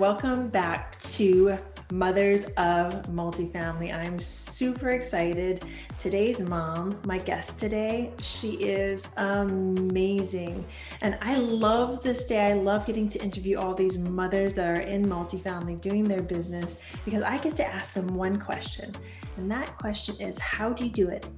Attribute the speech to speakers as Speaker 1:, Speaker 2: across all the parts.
Speaker 1: welcome back to Mothers of Multifamily. I'm super excited. Today's mom, my guest today, she is amazing. And I love this day. I love getting to interview all these mothers that are in multifamily doing their business because I get to ask them one question. And that question is how do you do it?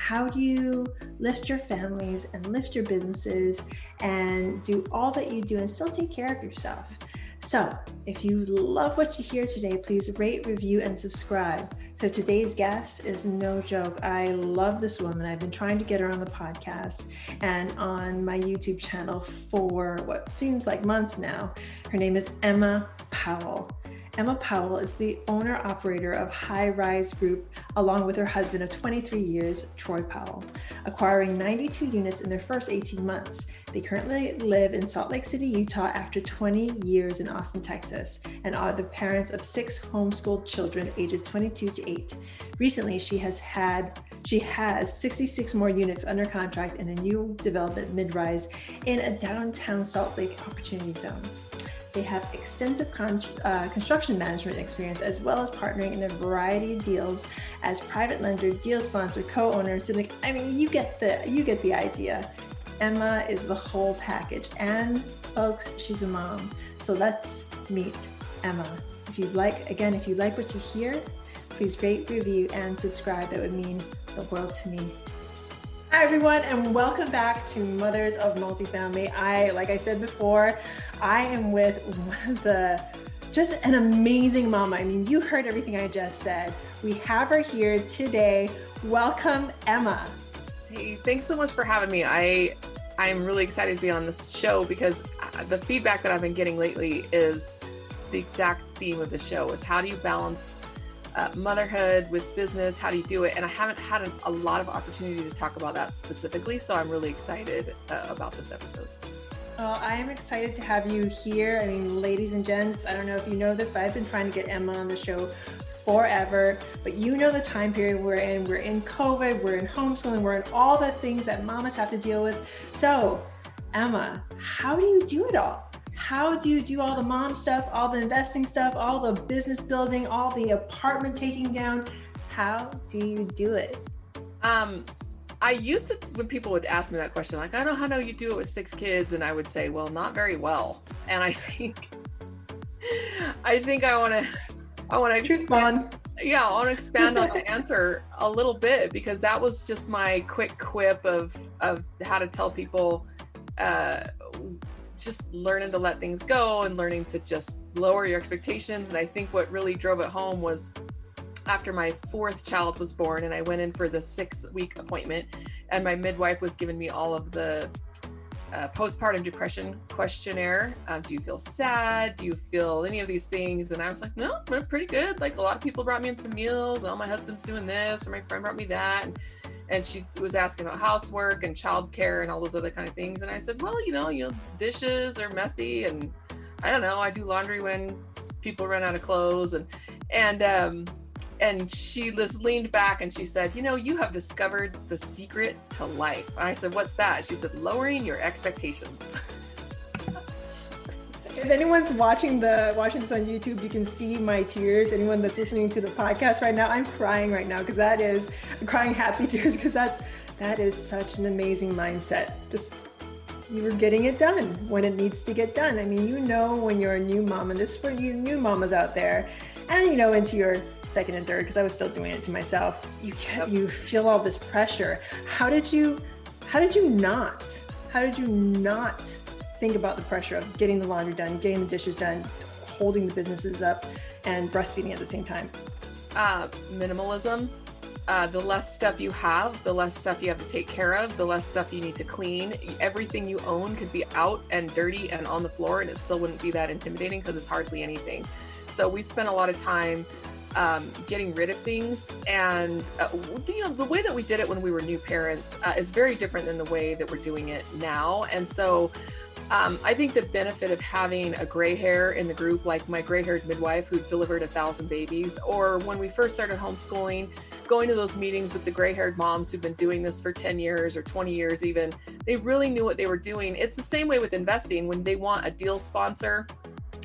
Speaker 1: how do you lift your families and lift your businesses and do all that you do and still take care of yourself? So, if you love what you hear today, please rate, review, and subscribe. So, today's guest is no joke. I love this woman. I've been trying to get her on the podcast and on my YouTube channel for what seems like months now. Her name is Emma Powell. Emma Powell is the owner operator of High Rise Group, along with her husband of 23 years, Troy Powell, acquiring 92 units in their first 18 months. They currently live in Salt Lake City, Utah, after 20 years in Austin, Texas, and are the parents of six homeschooled children ages 22 to 8. Recently, she has had she has 66 more units under contract in a new development mid-rise in a downtown Salt Lake opportunity zone. They have extensive con- uh, construction management experience as well as partnering in a variety of deals as private lender, deal sponsor, co-owner, syndicate. I mean, you get the you get the idea. Emma is the whole package, and folks, she's a mom. So let's meet Emma. If you'd like, again, if you like what you hear, please rate, review, and subscribe. That would mean the world to me. Hi, everyone, and welcome back to Mothers of Multifamily. I, like I said before, I am with one of the just an amazing mom. I mean, you heard everything I just said. We have her here today. Welcome, Emma.
Speaker 2: Hey, thanks so much for having me. I I'm really excited to be on this show because uh, the feedback that I've been getting lately is the exact theme of the show is how do you balance uh, motherhood with business? How do you do it? And i haven't had a, a, lot of opportunity to talk about that specifically so i'm really excited uh, about this episode.
Speaker 1: Well i am excited to have you here. I mean ladies and gents i don't know if you know this but i've been trying to get emma on the show forever but you know the time period we're in we're in covid we're in homeschooling we're in all the things that mamas have to deal with so emma how do you do it all how do you do all the mom stuff, all the investing stuff, all the business building, all the apartment taking down? How do you do it?
Speaker 2: Um, I used to when people would ask me that question, like, I don't know how you do it with six kids, and I would say, well, not very well. And I think, I think I want to, I want to
Speaker 1: expand.
Speaker 2: Yeah, I want to expand on the answer a little bit because that was just my quick quip of of how to tell people uh, just learning to let things go and learning to just lower your expectations. And I think what really drove it home was after my fourth child was born and I went in for the six week appointment and my midwife was giving me all of the postpartum depression questionnaire. Um, do you feel sad? Do you feel any of these things? And I was like, no, I'm pretty good. Like a lot of people brought me in some meals. Oh, my husband's doing this, or my friend brought me that. And and she was asking about housework and childcare and all those other kind of things. And I said, well, you know, you know, dishes are messy, and I don't know. I do laundry when people run out of clothes, and and um, and she just leaned back and she said, you know, you have discovered the secret to life. I said, what's that? She said, lowering your expectations.
Speaker 1: if anyone's watching the watching this on YouTube, you can see my tears. Anyone that's listening to the podcast right now, I'm crying right now because that is I'm crying happy tears because that's that is such an amazing mindset. Just you are getting it done when it needs to get done. I mean, you know when you're a new mom, and this for you new mamas out there, and you know into your second and third because I was still doing it to myself. You get you feel all this pressure. How did you how did you not? How did you not think about the pressure of getting the laundry done, getting the dishes done, holding the businesses up, and breastfeeding at the same time?
Speaker 2: Uh, minimalism. Uh, the less stuff you have, the less stuff you have to take care of, the less stuff you need to clean. Everything you own could be out and dirty and on the floor, and it still wouldn't be that intimidating because it's hardly anything. So we spent a lot of time um, getting rid of things. And, uh, you know, the way that we did it when we were new parents uh, is very different than the way that we're doing it now. And so um, I think the benefit of having a gray hair in the group, like my gray haired midwife who delivered a thousand babies, or when we first started homeschooling, going to those meetings with the gray haired moms who've been doing this for 10 years or 20 years, even, they really knew what they were doing. It's the same way with investing when they want a deal sponsor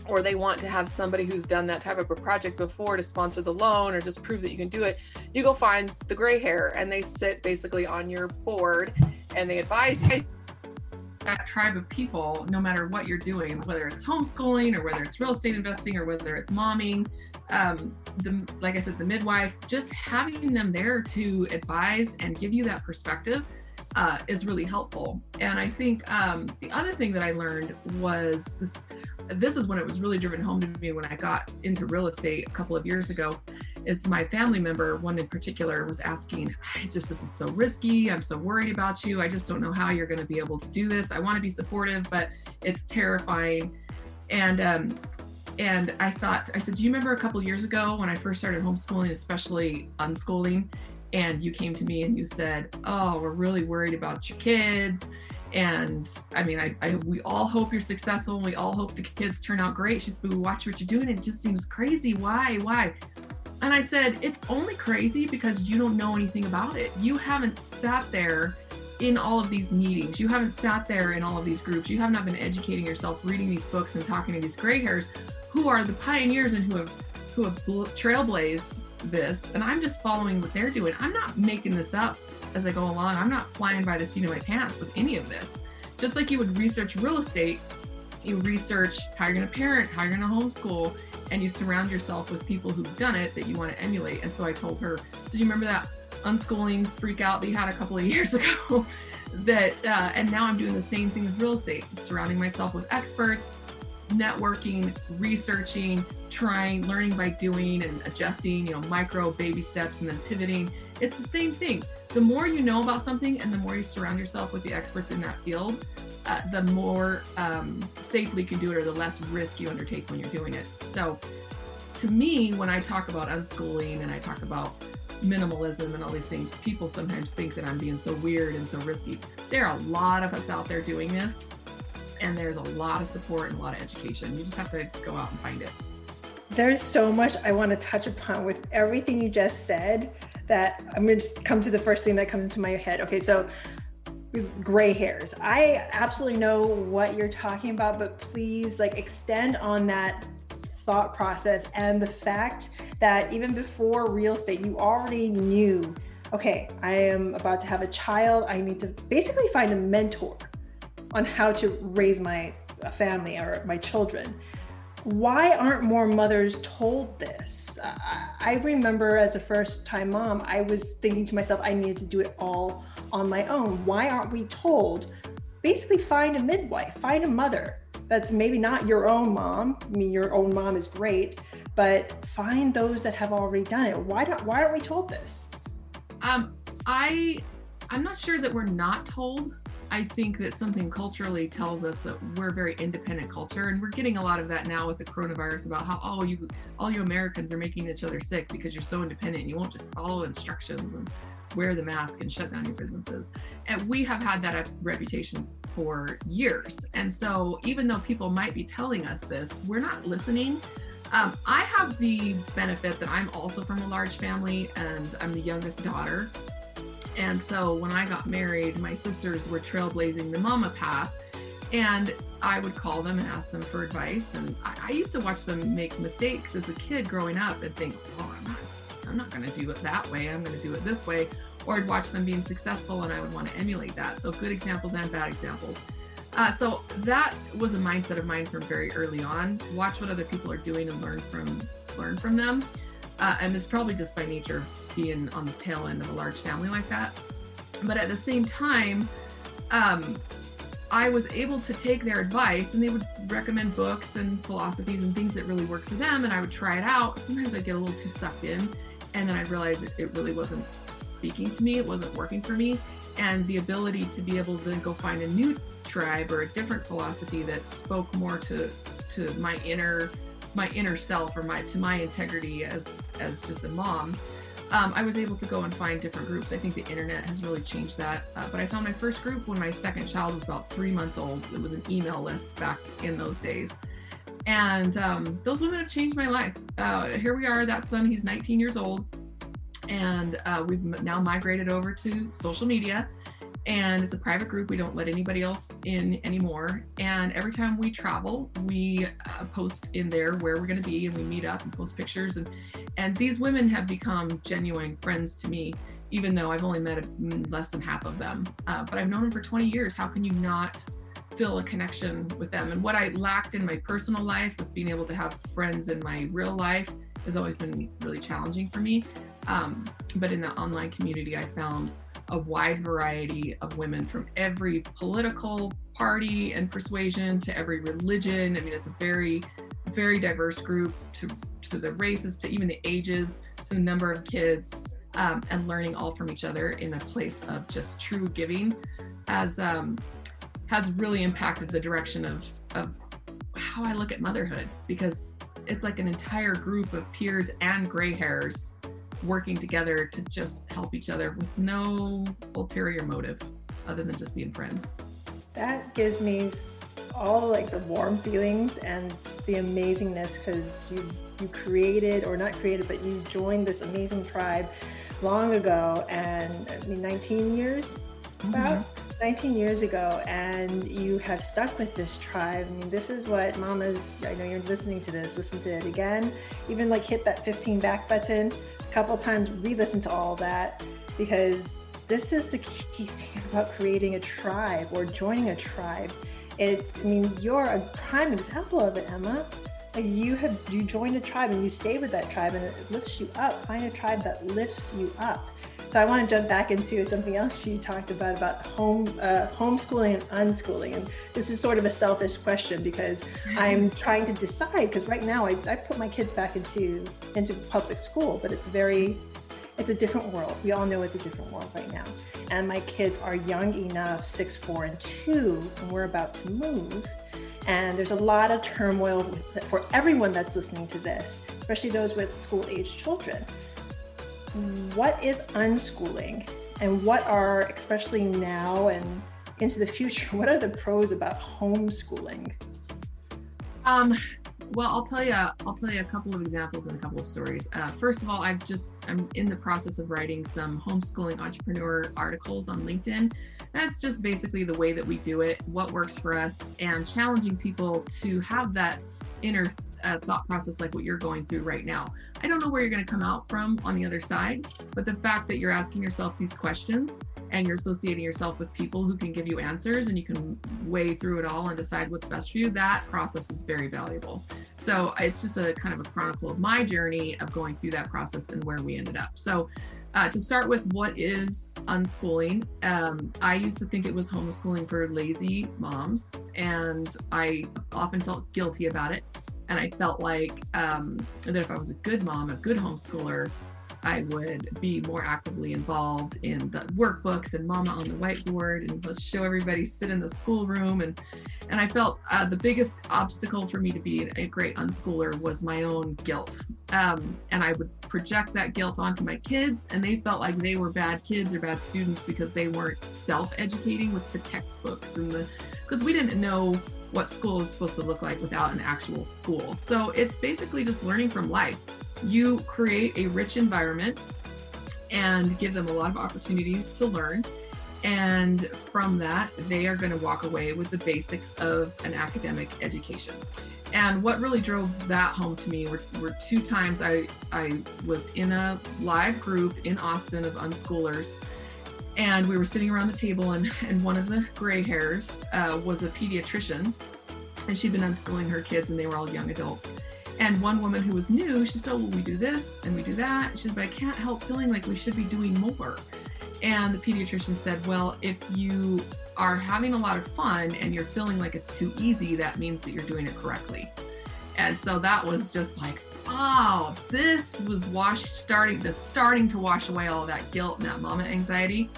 Speaker 3: or they want to have somebody who's done that type of a project before to sponsor the loan or just prove that you can do it, you go find the gray hair and they sit basically on your board and they advise you.
Speaker 2: That tribe of people, no matter what you're doing, whether it's homeschooling or whether it's real estate investing or whether it's momming, um, the like I said, the midwife, just having them there to advise and give you that perspective uh, is really helpful. And I think um, the other thing that I learned was this. This is when it was really driven home to me when I got into real estate a couple of years ago. Is my family member, one in particular, was asking, just this is so risky. I'm so worried about you. I just don't know how you're going to be able to do this. I want to be supportive, but it's terrifying. And um, and I thought, I said, do you remember a couple years ago when I first started homeschooling, especially unschooling, and you came to me and you said, "Oh, we're really worried about your kids." And I mean, I, I we all hope you're successful, and we all hope the kids turn out great. She said, "But we watch what you're doing, and it just seems crazy. Why? Why?" And I said, "It's only crazy because you don't know anything about it. You haven't sat there." in all of these meetings. You haven't sat there in all of these groups. You have not been educating yourself, reading these books, and talking to these gray hairs who are the pioneers and who have who have trailblazed this and I'm just following what they're doing. I'm not making this up as I go along. I'm not flying by the seat of my pants with any of this. Just like you would research real estate, you research how you're going to parent, how you're going to homeschool, and you surround yourself with people who've done it that you want to emulate. And so I told her, so do you remember that unschooling freak out that you had a couple of years ago? that, uh, and now I'm doing the same thing with real estate, surrounding myself with experts, networking, researching, trying, learning by doing and adjusting, you know, micro baby steps and then pivoting. It's the same thing. The more you know about something and the more you surround yourself with the experts in that field, uh, the more um, safely you can do it or the less risk you undertake when you're doing it. So, to me, when I talk about unschooling and I talk about minimalism and all these things, people sometimes think that I'm being so weird and so risky. There are a lot of us out there doing this and there's a lot of support and a lot of education. You just have to go out and find it.
Speaker 1: There's so much I want to touch upon with everything you just said that I'm going to just come to the first thing that comes into my head. Okay, so gray hairs. I absolutely know what you're talking about, but please like extend on that thought process and the fact that even before real estate, you already knew, okay, I am about to have a child. I need to basically find a mentor on how to raise my family or my children. Why aren't more mothers told this? I remember as a first time mom, I was thinking to myself, I needed to do it all on my own. Why aren't we told? Basically, find a midwife, find a mother that's maybe not your own mom. I mean, your own mom is great, but find those that have already done it. Why don't Why aren't we told this?
Speaker 2: Um, I I'm not sure that we're not told. I think that something culturally tells us that we're a very independent culture, and we're getting a lot of that now with the coronavirus about how oh you all you Americans are making each other sick because you're so independent and you won't just follow instructions and wear the mask and shut down your businesses. And we have had that reputation for years, and so even though people might be telling us this, we're not listening. Um, I have the benefit that I'm also from a large family and I'm the youngest daughter. And so when I got married, my sisters were trailblazing the mama path. And I would call them and ask them for advice. And I, I used to watch them make mistakes as a kid growing up and think, well, I'm not, I'm not going to do it that way. I'm going to do it this way. Or I'd watch them being successful and I would want to emulate that. So good examples and bad examples. Uh, so that was a mindset of mine from very early on. Watch what other people are doing and learn from learn from them. Uh, and it's probably just by nature being on the tail end of a large family like that. But at the same time, um, I was able to take their advice and they would recommend books and philosophies and things that really worked for them. And I would try it out. Sometimes I'd get a little too sucked in. And then I'd realize it, it really wasn't speaking to me, it wasn't working for me. And the ability to be able to go find a new tribe or a different philosophy that spoke more to to my inner my inner self or my to my integrity as as just a mom um, I was able to go and find different groups. I think the internet has really changed that. Uh, but I found my first group when my second child was about three months old. It was an email list back in those days. And um, those women have changed my life. Uh, here we are, that son, he's 19 years old. And uh, we've now migrated over to social media. And it's a private group. We don't let anybody else in anymore. And every time we travel, we uh, post in there where we're going to be, and we meet up and post pictures. And and these women have become genuine friends to me, even though I've only met a, mm, less than half of them. Uh, but I've known them for 20 years. How can you not feel a connection with them? And what I lacked in my personal life, with being able to have friends in my real life, has always been really challenging for me. Um, but in the online community, I found a wide variety of women from every political party and persuasion to every religion. I mean, it's a very, very diverse group to, to the races, to even the ages, to the number of kids, um, and learning all from each other in a place of just true giving has um, has really impacted the direction of of how I look at motherhood because it's like an entire group of peers and gray hairs working together to just help each other with no ulterior motive other than just being friends.
Speaker 1: That gives me all like the warm feelings and just the amazingness because you you created or not created but you joined this amazing tribe long ago and I mean 19 years about mm-hmm. 19 years ago and you have stuck with this tribe. I mean, this is what mamas, I know you're listening to this, listen to it again, even like hit that 15 back button couple times, re listen to all that because this is the key thing about creating a tribe or joining a tribe. It, I mean, you're a prime example of it, Emma. You have, you joined a tribe and you stay with that tribe and it lifts you up. Find a tribe that lifts you up. So I want to jump back into something else she talked about about home uh, homeschooling and unschooling, and this is sort of a selfish question because I'm trying to decide because right now I, I put my kids back into into public school, but it's very it's a different world. We all know it's a different world right now, and my kids are young enough, six, four, and two, and we're about to move. And there's a lot of turmoil for everyone that's listening to this, especially those with school age children what is unschooling and what are, especially now and into the future, what are the pros about homeschooling?
Speaker 2: Um, well, I'll tell you. I'll tell you a couple of examples and a couple of stories. Uh, first of all, I've just I'm in the process of writing some homeschooling entrepreneur articles on LinkedIn. That's just basically the way that we do it, what works for us, and challenging people to have that inner uh, thought process like what you're going through right now. I don't know where you're going to come out from on the other side, but the fact that you're asking yourself these questions and you're associating yourself with people who can give you answers and you can weigh through it all and decide what's best for you, that process is very valuable. So it's just a kind of a chronicle of my journey of going through that process and where we ended up. So uh, to start with, what is unschooling? Um, I used to think it was homeschooling for lazy moms, and I often felt guilty about it. And I felt like um, that if I was a good mom, a good homeschooler, I would be more actively involved in the workbooks and mama on the whiteboard and let's show everybody sit in the schoolroom and and I felt uh, the biggest obstacle for me to be a great unschooler was my own guilt. Um, and I would project that guilt onto my kids and they felt like they were bad kids or bad students because they weren't self-educating with the textbooks and the because we didn't know what school is supposed to look like without an actual school. So it's basically just learning from life. You create a rich environment and give them a lot of opportunities to learn. And from that, they are going to walk away with the basics of an academic education. And what really drove that home to me were, were two times I, I was in a live group in Austin of unschoolers and we were sitting around the table and, and one of the gray hairs uh, was a pediatrician. And she'd been unschooling her kids and they were all young adults. And one woman who was new she said oh, well we do this and we do that. She said but i can't help feeling like we should be doing more. And the pediatrician said well if you are having a lot of fun and you're feeling like it's too easy that means that you're doing it correctly. And so that was just like oh, this was wash starting this starting to wash away all that guilt and that mama anxiety.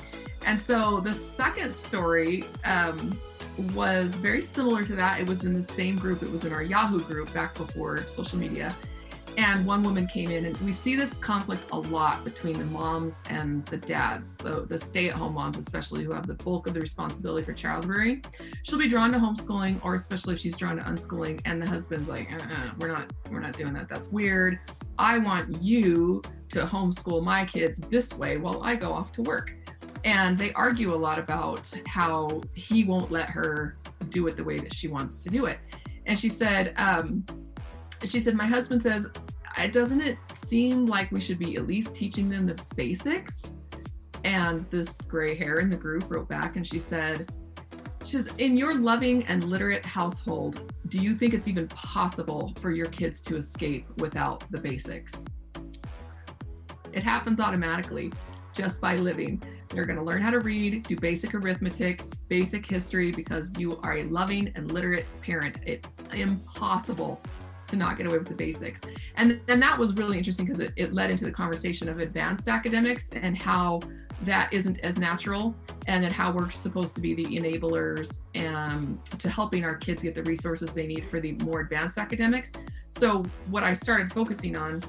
Speaker 2: And so the second story um, was very similar to that. It was in the same group. It was in our Yahoo group back before social media. And one woman came in and we see this conflict a lot between the moms and the dads the, the stay-at-home moms especially who have the bulk of the responsibility for child rearing she'll be drawn to homeschooling or especially if she's drawn to unschooling and the husband's like uh-uh, we're not we're not doing that. That's weird. I want you to homeschool my kids this way while i go off to work And they argue a lot about how he won't let her do it the way that she wants to do it. And she said, um, she said, my husband says, doesn't it seem like we should be at least teaching them the basics? And this gray hair in the group wrote back and she said, she says, in your loving and literate household, do you think it's even possible for your kids to escape without the basics? It happens automatically just by living. They're going to learn how to read, do basic arithmetic, basic history because you are a loving and literate parent. It's impossible to not get away with the basics. And then that was really interesting because it, it led into the conversation of advanced academics and how that isn't as natural and then how we're supposed to be the enablers um, to helping our kids get the resources they need for the more advanced academics. So what I started focusing on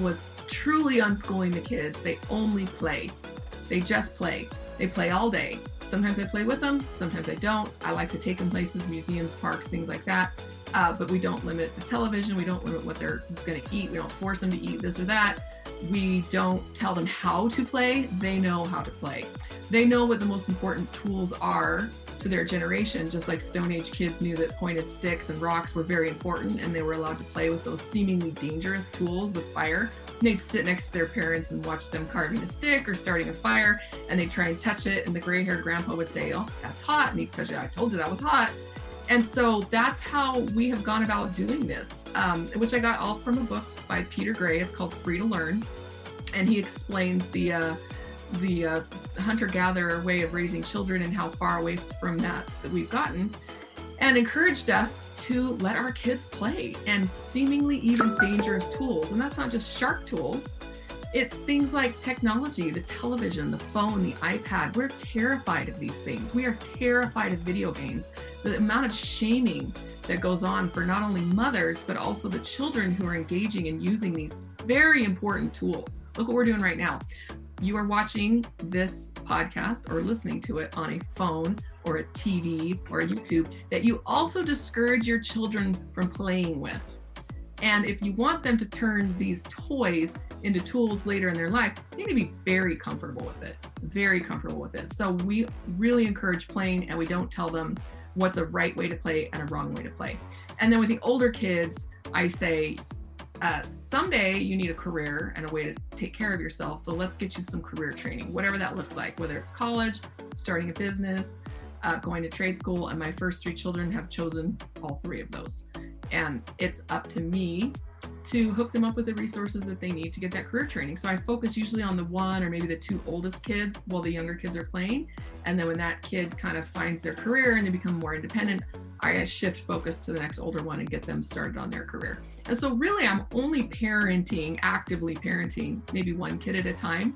Speaker 2: was truly unschooling the kids. They only play. They just play. They play all day. Sometimes I play with them, sometimes I don't. I like to take them places, museums, parks, things like that. Uh, but we don't limit the television. We don't limit what they're going to eat. We don't force them to eat this or that. We don't tell them how to play. They know how to play. They know what the most important tools are to their generation, just like Stone Age kids knew that pointed sticks and rocks were very important and they were allowed to play with those seemingly dangerous tools with fire. they'd sit next to their parents and watch them carving a stick or starting a fire and they'd try and touch it. And the gray haired grandpa would say, Oh, that's hot. And he'd touch it. I told you that was hot. And so that's how we have gone about doing this, um, which I got all from a book by Peter Gray. It's called Free to Learn. And he explains the uh, the uh, hunter-gatherer way of raising children and how far away from that that we've gotten and encouraged us to let our kids play and seemingly even dangerous tools. And that's not just sharp tools. It's things like technology the television the phone the ipad. We're terrified of these things. We are terrified of video games. The amount of shaming that goes on for not only mothers but also the children who are engaging and using these very important tools. Look what we're doing right now you are watching this podcast or listening to it on a phone or a TV or a YouTube that you also discourage your children from playing with. And if you want them to turn these toys into tools later in their life, you need to be very comfortable with it. Very comfortable with it. So we really encourage playing and we don't tell them what's a right way to play and a wrong way to play. And then with the older kids, I say uh, someday you need a career and a way to take care of yourself. So let's get you some career training, whatever that looks like, whether it's college, starting a business, uh, going to trade school. And my first three children have chosen all three of those. And it's up to me to hook them up with the resources that they need to get that career training. So I focus usually on the one or maybe the two oldest kids while the younger kids are playing. And then when that kid kind of finds their career and they become more independent, I shift focus to the next older one and get them started on their career. And so really I'm only parenting, actively parenting, maybe one kid at a time.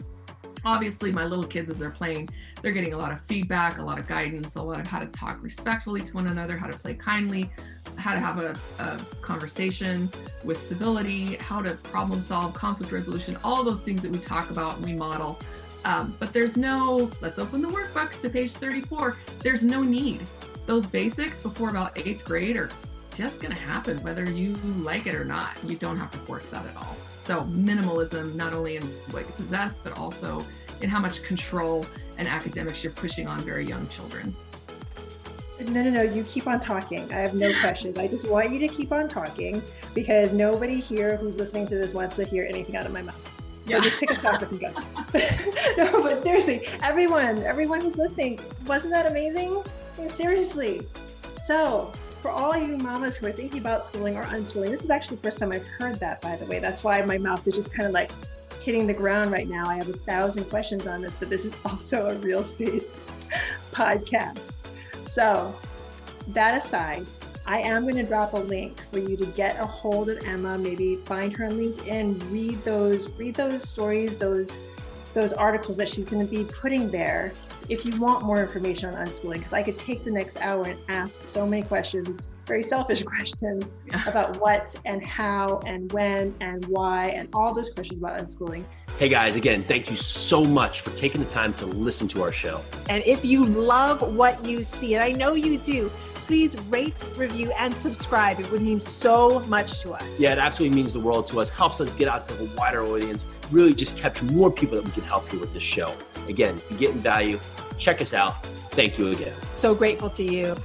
Speaker 2: Obviously, my little kids, as they're playing, they're getting a lot of feedback, a lot of guidance, a lot of how to talk respectfully to one another, how to play kindly, how to have a, a conversation with civility, how to problem solve, conflict resolution, all those things that we talk about and we model. Um, but there's no, let's open the workbooks to page 34. There's no need those basics before about eighth grade are just going to happen whether you like it or not. You don't have to force that at all. So, minimalism, not only in what you possess, but also in how much control and academics you're pushing on very young children.
Speaker 1: No, no, no. You keep on talking. I have no questions. I just want you to keep on talking because nobody here who's listening to this wants to hear anything out of my mouth. Yeah. So just pick a topic and go. no, but seriously, everyone, everyone who's listening, wasn't that amazing? seriously. So, for all you mamas who are thinking about schooling or unschooling, this is actually the first time I've heard that, by the way. That's why my mouth is just kind of like hitting the ground right now. I have a thousand questions on this, but this is also a real estate podcast. So, that aside, I am going to drop a link for you to get a hold of Emma, maybe find her on LinkedIn, read those, read those stories, those those articles that she's going to be putting there if you want more information on unschooling, because I could take the next hour and ask so many questions, very selfish questions yeah. about what and how and when and why and all those questions about unschooling.
Speaker 4: Hey guys, again, thank you so much for taking the time to listen to our show.
Speaker 5: And if you love what you see, and I know you do, please rate, review, and subscribe. It would mean so much to us.
Speaker 4: Yeah, it absolutely means the world to us, helps us get out to a wider audience, really just capture more people that we can help here with this show. Again, if you're getting value, check us out. Thank you again.
Speaker 5: So grateful to you.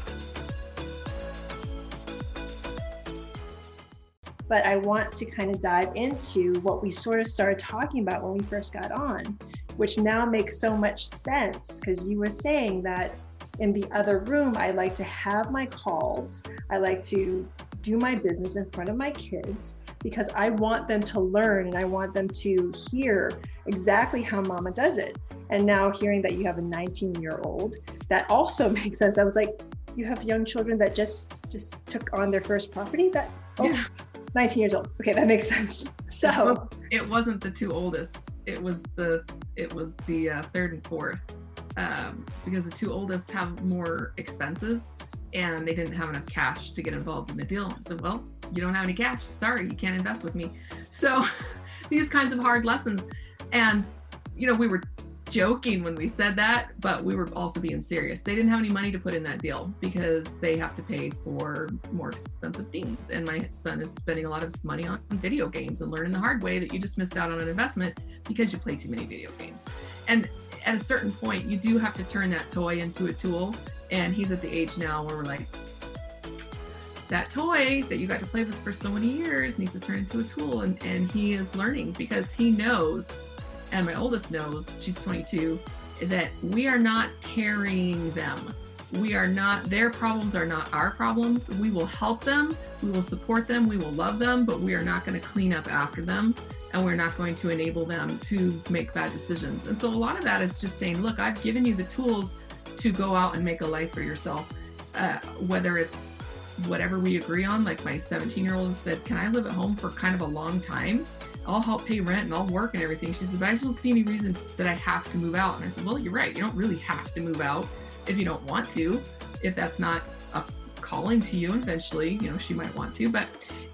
Speaker 1: but I want to kind of dive into what we sort of started talking about when we first got on, which now makes so much sense because you were saying that in the other room, I like to have my calls, I like to do my business in front of my kids because I want them to learn and I want them to hear exactly how mama does it. And now hearing that you have a 19 year old, that also makes sense. I was like, you have young children that just just took on their first property that oh, yeah. 19 years old. Okay, that makes sense. So
Speaker 2: it wasn't the two oldest. It was the it was the uh, third and fourth, um, because the two oldest have more expenses, and they didn't have enough cash to get involved in the deal. I said, well, you don't have any cash. Sorry, you can't invest with me. So these kinds of hard lessons, and you know we were joking when we said that, but we were also being serious. They didn't have any money to put in that deal because they have to pay for more expensive things. And my son is spending a lot of money on video games and learning the hard way that you just missed out on an investment because you play too many video games. And at a certain point, you do have to turn that toy into a tool. And he's at the age now where we're like, that toy that you got to play with for so many years needs to turn into a tool. And, and he is learning because he knows and my oldest knows, she's 22, that we are not carrying them. We are not, their problems are not our problems. We will help them, we will support them, we will love them, but we are not going to clean up after them and we're not going to enable them to make bad decisions. And so a lot of that is just saying, look, I've given you the tools to go out and make a life for yourself, uh, whether it's whatever we agree on. Like my 17 year old said, Can I live at home for kind of a long time? I'll help pay rent and I'll work and everything. She said, but I just don't see any reason that I have to move out. And I said, well, you're right. You don't really have to move out if you don't want to, if that's not a calling to you. Eventually, you know, she might want to, but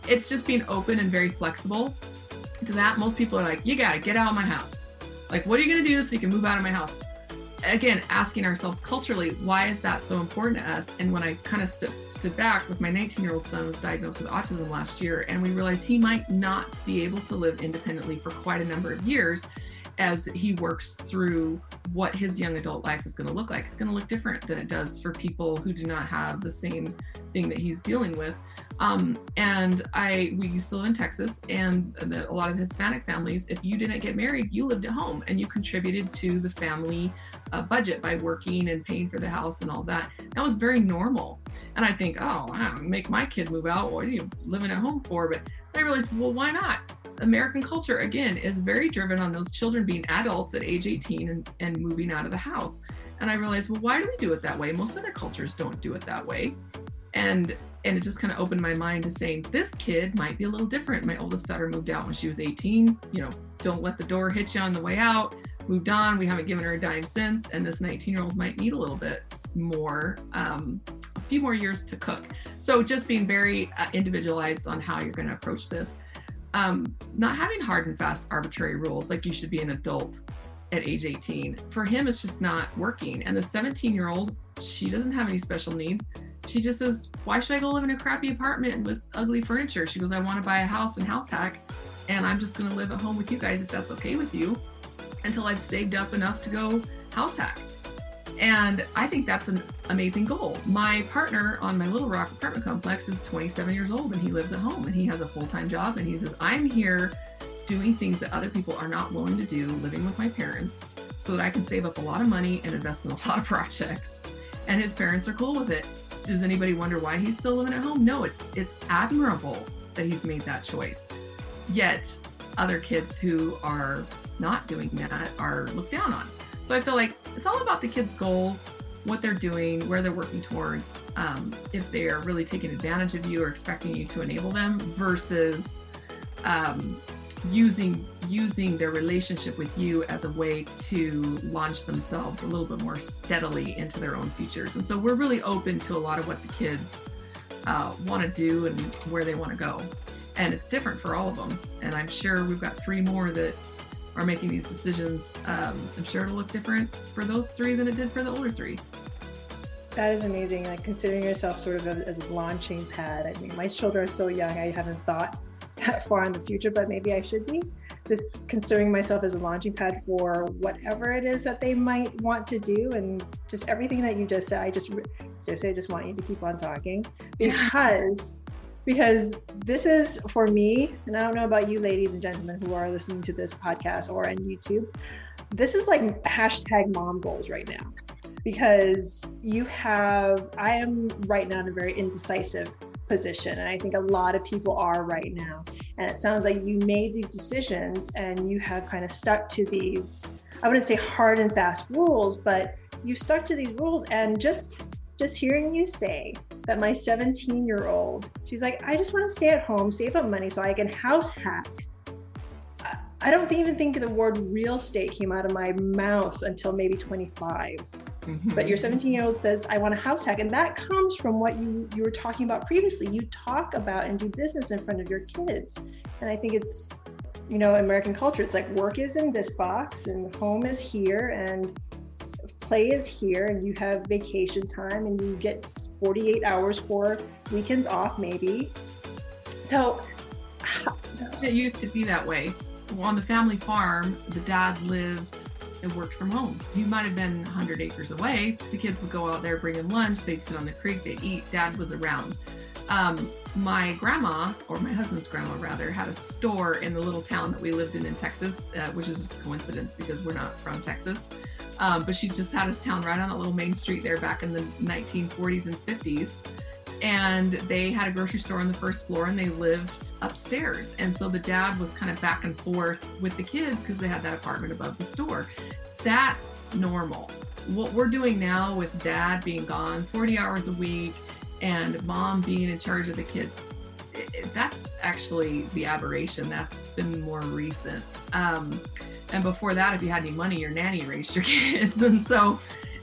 Speaker 2: it's just being open and very flexible to that. Most people are like, you gotta get out of my house. Like, what are you gonna do so you can move out of my house? Again, asking ourselves culturally, why is that so important to us? And when I kind of stood stood back with my 19 year old son was diagnosed with autism last year and we realized he might not be able to live independently for quite a number of years as he works through what his young adult life is going to look like it's going to look different than it does for people who do not have the same thing that he's dealing with um, and I, we used to live in Texas, and the, a lot of the Hispanic families, if you didn't get married, you lived at home and you contributed to the family uh, budget by working and paying for the house and all that. That was very normal. And I think, oh, make my kid move out. What are you living at home for? But I realized, well, why not? American culture, again, is very driven on those children being adults at age 18 and, and moving out of the house. And I realized, well, why do we do it that way? Most other cultures don't do it that way. And and it just kind of opened my mind to saying this kid might be a little different. My oldest daughter moved out when she was 18. You know, don't let the door hit you on the way out. Moved on. We haven't given her a dime since. And this 19 year old might need a little bit more, um, a few more years to cook. So just being very uh, individualized on how you're going to approach this. Um, not having hard and fast arbitrary rules like you should be an adult at age 18. For him, it's just not working. And the 17 year old, she doesn't have any special needs she just says, Why should I go live in a crappy apartment with ugly furniture? She goes, I want to buy a house and house hack, and I'm just going to live at home with you guys if that's okay with you until I've saved up enough to go house hack. And I think that's an amazing goal. My partner on my Little Rock apartment complex is 27 years old and he lives at home and he has a full time job. And he says, I'm here doing things that other people are not willing to do, living with my parents, so that I can save up a lot of money and invest in a lot of projects. And his parents are cool with it does anybody wonder why he's still living at home? No, it's it's admirable that he's made that choice. Yet other kids who are not doing that are looked down on. So I feel like it's all about the kids' goals, what they're doing, where they're working towards, um, if they are really taking advantage of you or expecting you to enable them versus um, using using their relationship with you as a way to launch themselves a little bit more steadily into their own futures. And so we're really open to a lot of what the kids uh, want to do and where they want to go. And it's different for all of them. And I'm sure we've got three more that are making these decisions. Um, I'm sure it'll look different for those three than it did for the older three.
Speaker 1: That is amazing. Like considering yourself sort of as a launching pad. I mean, my children are so young, I haven't thought that far in the future, but maybe I should be. Just considering myself as a launching pad for whatever it is that they might want to do, and just everything that you just said. I just seriously, I just want you to keep on talking because because this is for me, and I don't know about you, ladies and gentlemen who are listening to this podcast or on YouTube. This is like hashtag mom goals right now because you have, I am right now in a very indecisive position. And I think a lot of people are right now. And it sounds like you made these decisions and you have kind of stuck to these, I wouldn't say hard and fast rules, but you stuck to these rules and just just hearing you say that my 17 year old she's like i just want to stay at home save up money so i can house hack i don't even think the word real estate came out of my mouth until maybe 25 Mm-hmm. But your 17 year old says, I want a house hack. And that comes from what you, you were talking about previously. You talk about and do business in front of your kids. And I think it's, you know, American culture, it's like work is in this box and home is here and play is here and you have vacation time and you get 48 hours for weekends off maybe. So
Speaker 2: it used to be that way. On the family farm, the dad lived and worked from home. He might have been 100 acres away. The kids would go out there bringing lunch. They'd sit on the creek. They'd eat. Dad was around. Um, my grandma, or my husband's grandma rather, had a store in the little town that we lived in in Texas, uh, which is just a coincidence because we're not from Texas. Um, but she just had his town right on that little main street there back in the 1940s and 50s and they had a grocery store on the first floor and they lived upstairs. And so the dad was kind of back and forth with the kids because they had that apartment above the store. That's normal. What we're doing now with dad being gone 40 hours a week and mom being in charge of the kids that's actually the aberration. That's been more recent. Um, and before that if you had any money your nanny raised your kids. And so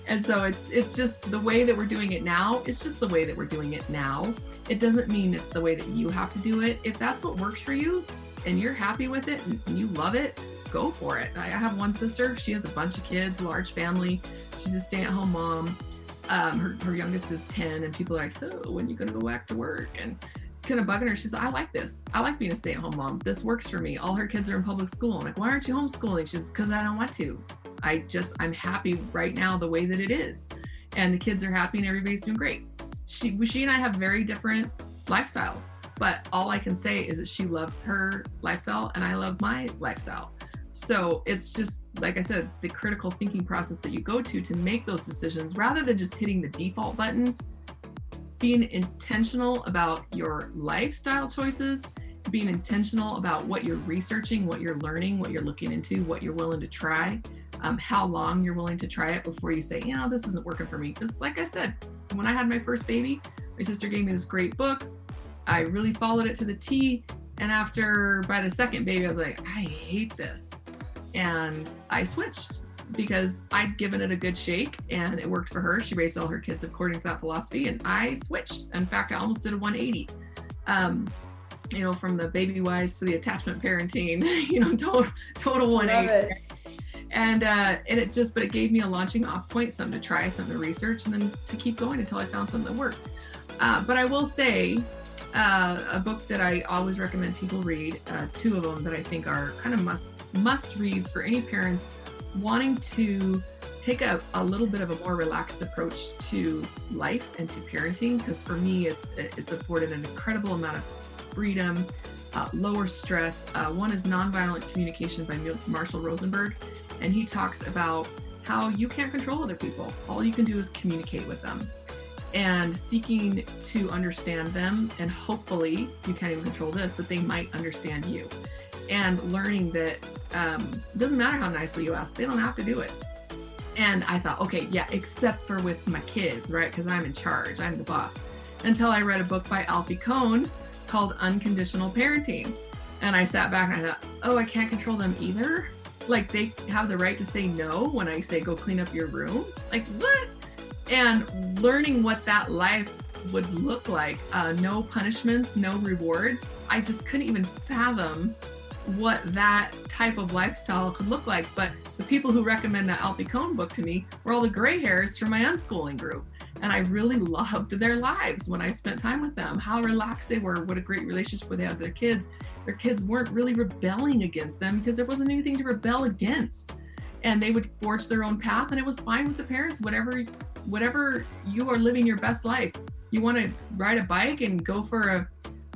Speaker 2: and so it's it's just the way that we're doing it now it's just the way that we're doing it now. It doesn't mean it's the way that you have to do it. If that's what works for you and you're happy with it and you love it go for it. I have one sister. She has a bunch of kids large family. She's a stay-at-home mom. Um, her, her youngest is 10 and people are like so when you gonna go back to work? And kind of bugging her. She's like i like this. I like being a stay-at-home mom. This works for me. All her kids are in public school. I'm like why aren't you homeschooling? She's because i don't want to I just I'm happy right now the way that it is, and the kids are happy and everybody's doing great. She she and I have very different lifestyles, but all I can say is that she loves her lifestyle and I love my lifestyle. So it's just like I said, the critical thinking process that you go to to make those decisions rather than just hitting the default button, being intentional about your lifestyle choices, being intentional about what you're researching, what you're learning, what you're looking into, what you're willing to try, um, how long you're willing to try it before you say, you know, this isn't working for me. Because, like I said, when I had my first baby, my sister gave me this great book. I really followed it to the T. And after, by the second baby, I was like, I hate this. And I switched because I'd given it a good shake and it worked for her. She raised all her kids according to that philosophy. And I switched. In fact, I almost did a 180. Um, you know, from the Babywise to the attachment parenting, you know, total total 180 and uh, and it just but it gave me a launching off point something to try something to research and then to keep going until i found something that worked. Uh, but i will say uh, a book that i always recommend people read uh, two of them that i think are kind of must must reads for any parents wanting to take a, a little bit of a more relaxed approach to life and to parenting because for me it's it's afforded an incredible amount of freedom uh, lower stress. Uh, one is Nonviolent Communication by Marshall Rosenberg, and he talks about how you can't control other people. All you can do is communicate with them and seeking to understand them. And hopefully, you can't even control this, that they might understand you. And learning that um, doesn't matter how nicely you ask, they don't have to do it. And I thought, okay, yeah, except for with my kids, right? Because I'm in charge, I'm the boss. Until I read a book by Alfie Kohn called Unconditional Parenting. And I sat back and I thought, oh, I can't control them either. Like they have the right to say no when I say go clean up your room. Like what? And learning what that life would look like. Uh, no punishments, no rewards. I just couldn't even fathom what that type of lifestyle could look like. But the people who recommend that Alfie Kohn book to me were all the gray hairs from my unschooling group. And I really loved their lives when I spent time with them, how relaxed they were, what a great relationship they had with their kids. Their kids weren't really rebelling against them because there wasn't anything to rebel against. And they would forge their own path and it was fine with the parents, whatever whatever you are living your best life. You want to ride a bike and go for a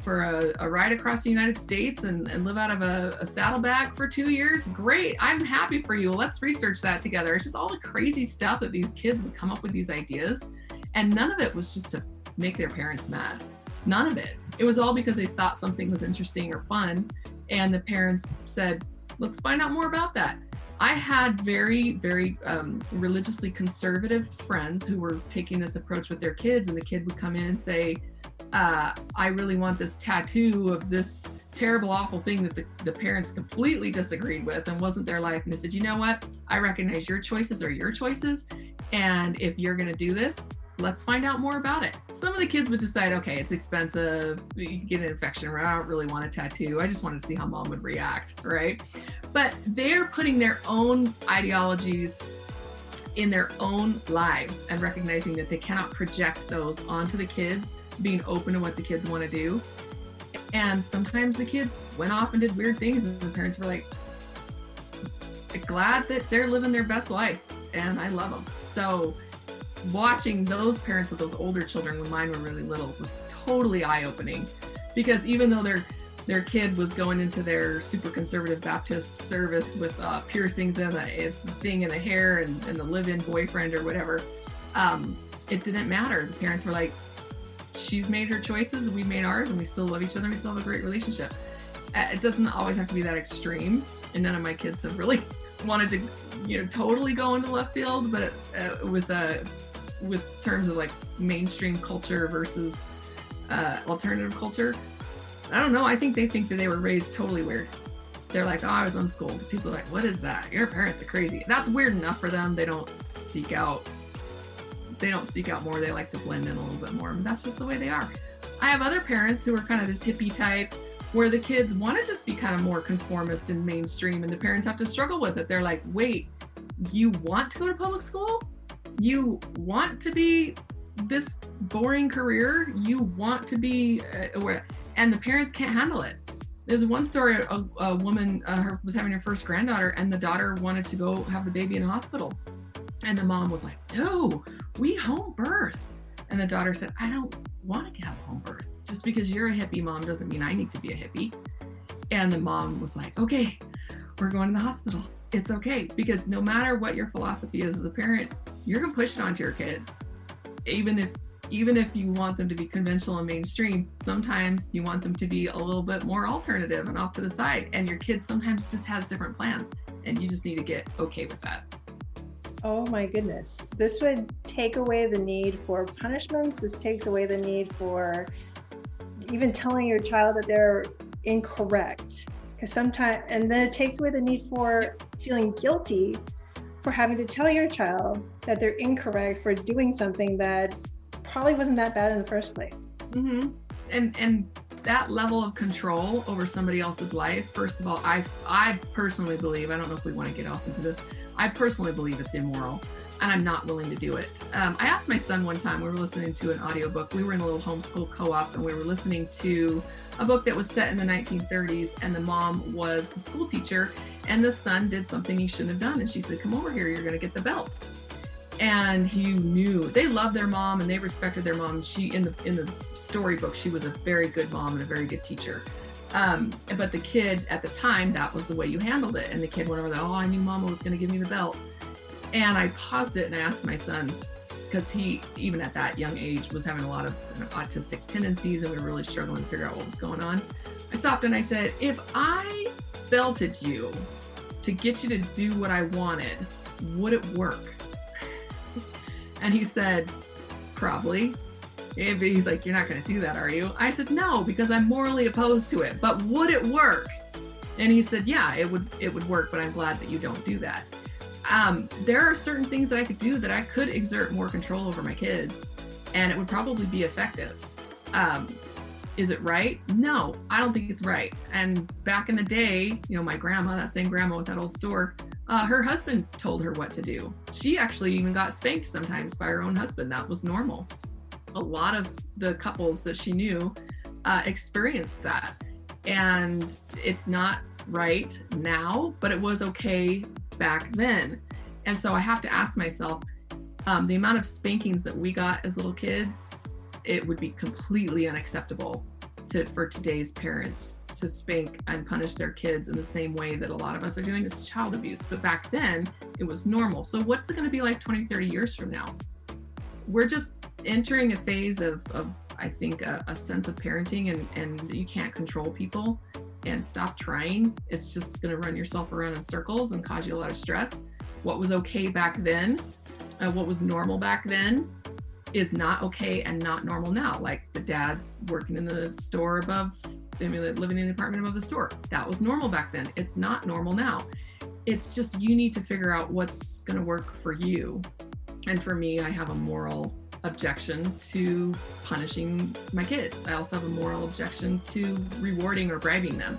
Speaker 2: for a, a ride across the United States and, and live out of a, a saddlebag for two years, great. I'm happy for you. Let's research that together. It's just all the crazy stuff that these kids would come up with these ideas. And none of it was just to make their parents mad. None of it. It was all because they thought something was interesting or fun. And the parents said, let's find out more about that. I had very, very um, religiously conservative friends who were taking this approach with their kids, and the kid would come in and say, uh, I really want this tattoo of this terrible, awful thing that the, the parents completely disagreed with and wasn't their life. And they said, you know what? I recognize your choices are your choices. And if you're going to do this, let's find out more about it. Some of the kids would decide, okay, it's expensive. You get an infection. I don't really want a tattoo. I just wanted to see how mom would react, right? But they're putting their own ideologies in their own lives and recognizing that they cannot project those onto the kids being open to what the kids want to do. And sometimes the kids went off and did weird things, and the parents were like, glad that they're living their best life, and I love them. So, watching those parents with those older children when mine were really little was totally eye-opening because even though their their kid was going into their super conservative Baptist service with uh, piercings and a, thing in the hair and, and the live-in boyfriend or whatever, um, it didn't matter. The parents were like, she's made her choices, we made ours, and we still love each other. We still have a great relationship. Uh, it doesn't always have to be that extreme, and none of my kids have really wanted to, you know, totally go into left field. But uh, with a with terms of like mainstream culture versus uh, alternative culture, I don't know. I think they think that they were raised totally weird. They're like, oh, I was unschooled. People are like, what is that? Your parents are crazy. That's weird enough for them. They don't seek out they don't seek out more. They like to blend in a little bit more. That's just the way they are. I have other parents who are kind of this hippie type where the kids want to just be kind of more conformist and mainstream and the parents have to struggle with it. They're like, wait, you want to go to public school? You want to be this boring career? You want to be, uh, and the parents can't handle it. There's one story a, a woman uh, her, was having her first granddaughter, and the daughter wanted to go have the baby in a hospital. And the mom was like, no, we home birth. And the daughter said, I don't want to have home birth. Just because you're a hippie mom doesn't mean I need to be a hippie. And the mom was like, okay, we're going to the hospital. It's okay. Because no matter what your philosophy is as a parent, you're to push it onto your kids. Even if even if you want them to be conventional and mainstream, sometimes you want them to be a little bit more alternative and off to the side. And your kid sometimes just has different plans. And you just need to get okay with that.
Speaker 5: Oh my goodness. This would take away the need for punishments. This takes away the need for even telling your child that they're incorrect. Because sometimes, and then it takes away the need for feeling guilty for having to tell your child that they're incorrect for doing something that probably wasn't that bad in the first place.
Speaker 2: Mm-hmm. And and that level of control over somebody else's life. First of all, I I personally believe I don't know if we want to get off into this I personally believe it's immoral and I'm not willing to do it. Um, I asked my son one time, we were listening to an audiobook. We were in a little homeschool co op and we were listening to a book that was set in the 1930s, and the mom was the school teacher, and the son did something he shouldn't have done. And she said, Come over here, you're going to get the belt. And he knew they loved their mom and they respected their mom. She in the in the storybook, she was a very good mom and a very good teacher. Um, but the kid at the time, that was the way you handled it. And the kid went over there, oh, I knew mama was going to give me the belt. And I paused it and I asked my son, because he, even at that young age, was having a lot of autistic tendencies and we were really struggling to figure out what was going on. I stopped and I said, if I belted you to get you to do what I wanted, would it work? and he said, probably. And he's like, You're not going to do that, are you? I said, No, because I'm morally opposed to it. But would it work? And he said, Yeah, it would. It would work. But I'm glad that you don't do that. Um, there are certain things that I could do that I could exert more control over my kids, and it would probably be effective. Um, is it right? No, I don't think it's right. And back in the day, you know, my grandma, that same grandma with that old store, Uh, her husband told her what to do. She actually even got spanked sometimes by her own husband. That was normal. A lot of the couples that she knew uh, experienced that. And it's not right now, but it was okay back then. And so I have to ask myself um, the amount of spankings that we got as little kids, it would be completely unacceptable to, for today's parents to spank and punish their kids in the same way that a lot of us are doing. It's child abuse. But back then, it was normal. So, what's it going to be like 20, 30 years from now? We're just entering a phase of, of I think, a, a sense of parenting, and, and you can't control people and stop trying. It's just going to run yourself around in circles and cause you a lot of stress. What was okay back then, uh, what was normal back then, is not okay and not normal now. Like the dad's working in the store above I mean, living in the apartment above the store. That was normal back then. It's not normal now. It's just you need to figure out what's going to work for you. And for me, I have a moral objection to punishing my kids. I also have a moral objection to rewarding or bribing them.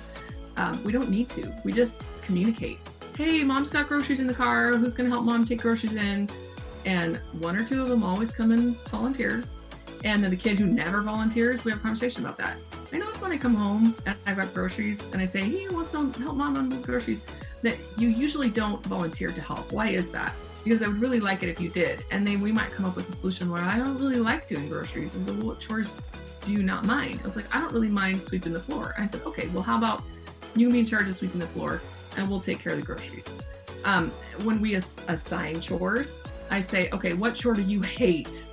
Speaker 2: Um, we don't need to. We just communicate. Hey, mom's got groceries in the car. Who's going to help mom take groceries in? And one or two of them always come and volunteer. And then the kid who never volunteers, we have a conversation about that. I notice when I come home and I've got groceries and I say, hey, what's to help mom on groceries? That you usually don't volunteer to help. Why is that? Because I would really like it if you did. And then we might come up with a solution where I don't really like doing groceries. And well, what chores do you not mind? I was like, I don't really mind sweeping the floor. And I said, okay, well, how about you can be in charge of sweeping the floor and we'll take care of the groceries. Um, when we ass- assign chores, I say, okay, what chore do you hate?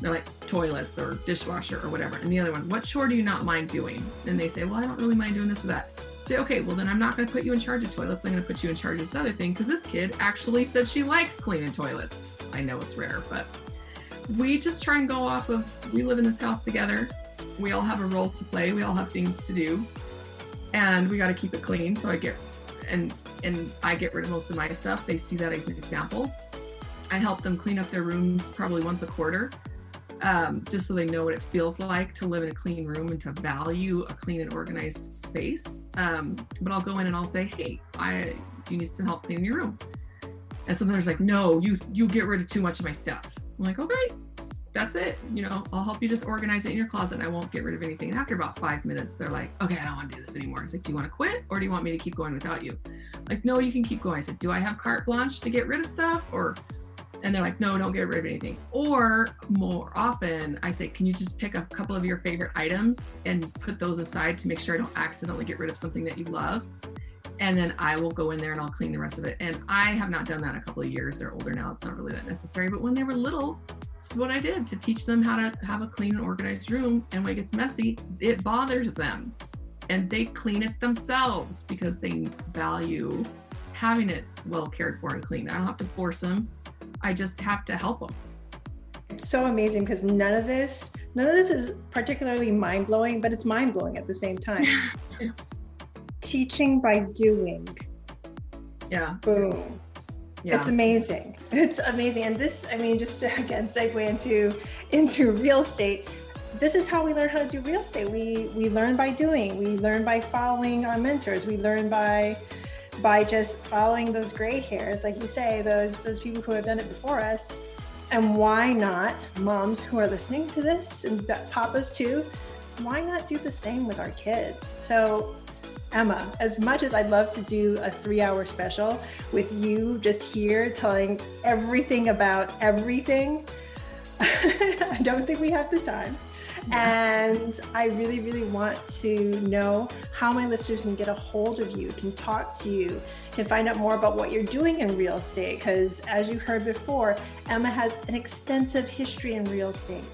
Speaker 2: They're like, toilets or dishwasher or whatever. And the other one, what chore do you not mind doing? And they say, well, I don't really mind doing this or that. Say, okay, well, then I'm not going to put you in charge of toilets. I'm going to put you in charge of this other thing because this kid actually said she likes cleaning toilets. I know it's rare, but we just try and go off of we live in this house together. We all have a role to play. We all have things to do, and we got to keep it clean. So I get and and I get rid of most of my stuff. They see that as an example. I help them clean up their rooms probably once a quarter um, just so they know what it feels like to live in a clean room and to value a clean and organized space. Um, but I'll go in and I'll say, hey, I do you need some help cleaning your room? And sometimes like, no, you you get rid of too much of my stuff. I'm like, okay, that's it. You know, I'll help you just organize it in your closet. I won't get rid of anything. And after about five minutes, they're like, okay, I don't want to do this anymore. It's like, do you want to quit or do you want me to keep going without you? Like, no, you can keep going. I said, do I have carte blanche to get rid of stuff or and they're like, no, don't get rid of anything. Or more often, I say, can you just pick a couple of your favorite items and put those aside to make sure I don't accidentally get rid of something that you love? And then I will go in there and I'll clean the rest of it. And I have not done that a couple of years. They're older now. It's not really that necessary. But when they were little, this is what I did to teach them how to have a clean and organized room. And when it gets messy, it bothers them. And they clean it themselves because they value having it well cared for and clean. I don't have to force them. I just have to help them.
Speaker 1: It's so amazing because none of this, none of this is particularly mind blowing, but it's mind blowing at the same time. teaching by doing.
Speaker 2: Yeah.
Speaker 1: Boom. Yeah. It's amazing. It's amazing. And this, I mean, just to, again segue into into real estate. This is how we learn how to do real estate. We we learn by doing. We learn by following our mentors. We learn by by just following those gray hairs, like you say, those those people who have done it before us. And why not, moms who are listening to this and papas too, why not do the same with our kids? So, Emma, as much as I'd love to do a three hour special with you just here telling everything about everything, I don't think we have the time. And I really, really want to know how my listeners can get a hold of you, can talk to you, can find out more about what you're doing in real estate. Because as you heard before, Emma has an extensive history in real estate.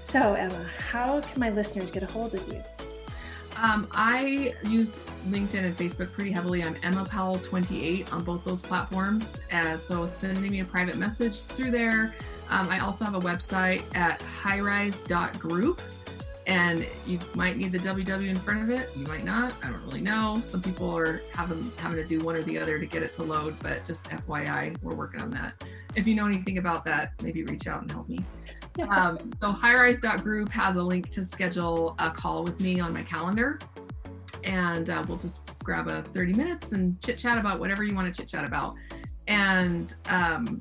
Speaker 1: So, Emma, how can my listeners get a hold of you?
Speaker 2: Um, I use LinkedIn and Facebook pretty heavily. I'm Emma Powell 28 on both those platforms. Uh, so sending me a private message through there. Um, I also have a website at highrise.group and you might need the www in front of it. You might not. I don't really know. Some people are having having to do one or the other to get it to load, but just FYI, we're working on that. If you know anything about that, maybe reach out and help me. Um, so highrise.group has a link to schedule a call with me on my calendar. and uh, we'll just grab a 30 minutes and chit chat about whatever you want to chit chat about. And um,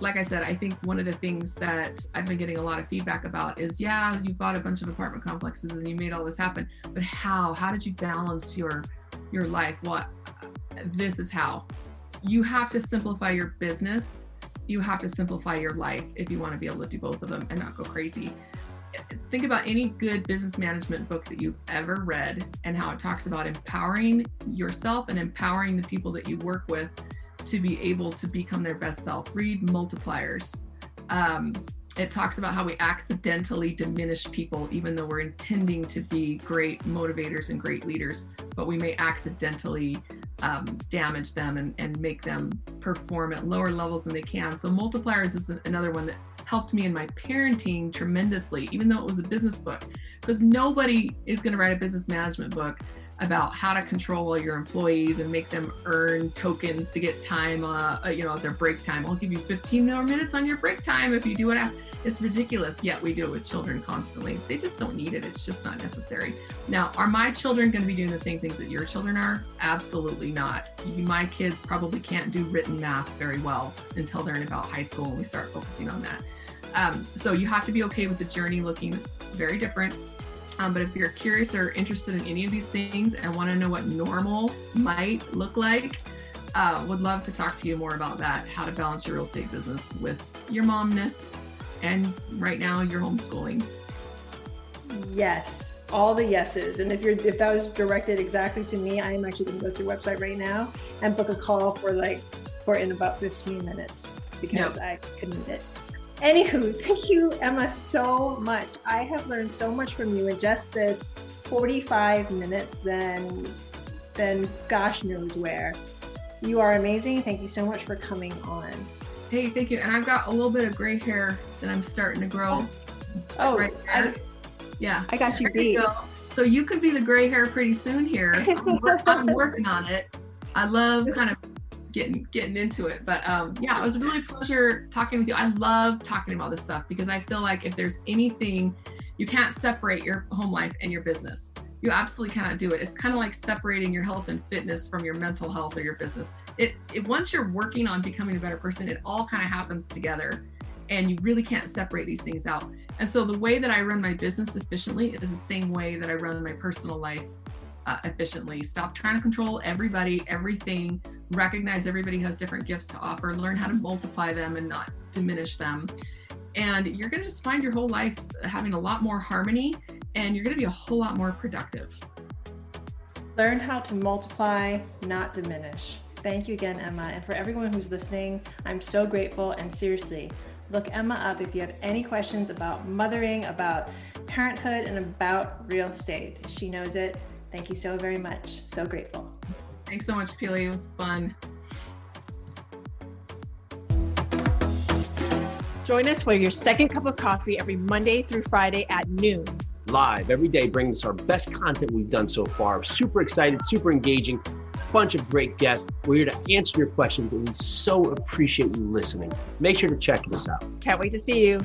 Speaker 2: like I said, I think one of the things that I've been getting a lot of feedback about is yeah, you bought a bunch of apartment complexes and you made all this happen, but how? How did you balance your your life? What this is how. You have to simplify your business. You have to simplify your life if you want to be able to do both of them and not go crazy. Think about any good business management book that you've ever read and how it talks about empowering yourself and empowering the people that you work with to be able to become their best self. Read multipliers. Um, it talks about how we accidentally diminish people, even though we're intending to be great motivators and great leaders, but we may accidentally um, damage them and, and make them perform at lower levels than they can. So, multipliers is another one that helped me in my parenting tremendously, even though it was a business book, because nobody is going to write a business management book about how to control your employees and make them earn tokens to get time, uh, you know, their break time. I'll give you 15 more minutes on your break time if you do it. It's ridiculous. Yet we do it with children constantly. They just don't need it. It's just not necessary. Now, are my children going to be doing the same things that your children are? Absolutely not. My kids probably can't do written math very well until they're in about high school and we start focusing on that. Um, so you have to be okay with the journey looking very different um, but if you're curious or interested in any of these things and want to know what normal might look like, uh, would love to talk to you more about that how to balance your real estate business with your momness and right now your homeschooling.
Speaker 5: Yes, all the yeses. And if you're if that was directed exactly to me, I am actually going to go to your website right now and book a call for like for in about 15 minutes because yep. I couldn't it. Anywho, thank you, Emma, so much. I have learned so much from you in just this 45 minutes, then, then gosh knows where. You are amazing. Thank you so much for coming on.
Speaker 2: Hey, thank you. And I've got a little bit of gray hair that I'm starting to grow.
Speaker 5: Oh, oh right I,
Speaker 2: yeah.
Speaker 5: I got you beat. You
Speaker 2: so you could be the gray hair pretty soon here. I'm, I'm working on it. I love kind of getting getting into it. But um, yeah, it was really a pleasure talking with you. I love talking about this stuff because I feel like if there's anything, you can't separate your home life and your business. You absolutely cannot do it. It's kind of like separating your health and fitness from your mental health or your business. It, it once you're working on becoming a better person, it all kind of happens together and you really can't separate these things out. And so the way that I run my business efficiently is the same way that I run my personal life uh, efficiently. Stop trying to control everybody, everything. Recognize everybody has different gifts to offer. Learn how to multiply them and not diminish them. And you're going to just find your whole life having a lot more harmony and you're going to be a whole lot more productive.
Speaker 1: Learn how to multiply, not diminish. Thank you again, Emma. And for everyone who's listening, I'm so grateful. And seriously, look Emma up if you have any questions about mothering, about parenthood, and about real estate. She knows it. Thank you so very much. So grateful.
Speaker 2: Thanks so much, Peely. It was fun.
Speaker 1: Join us for your second cup of coffee every Monday through Friday at noon.
Speaker 4: Live every day, bringing us our best content we've done so far. Super excited, super engaging, bunch of great guests. We're here to answer your questions, and we so appreciate you listening. Make sure to check us out.
Speaker 1: Can't wait to see you.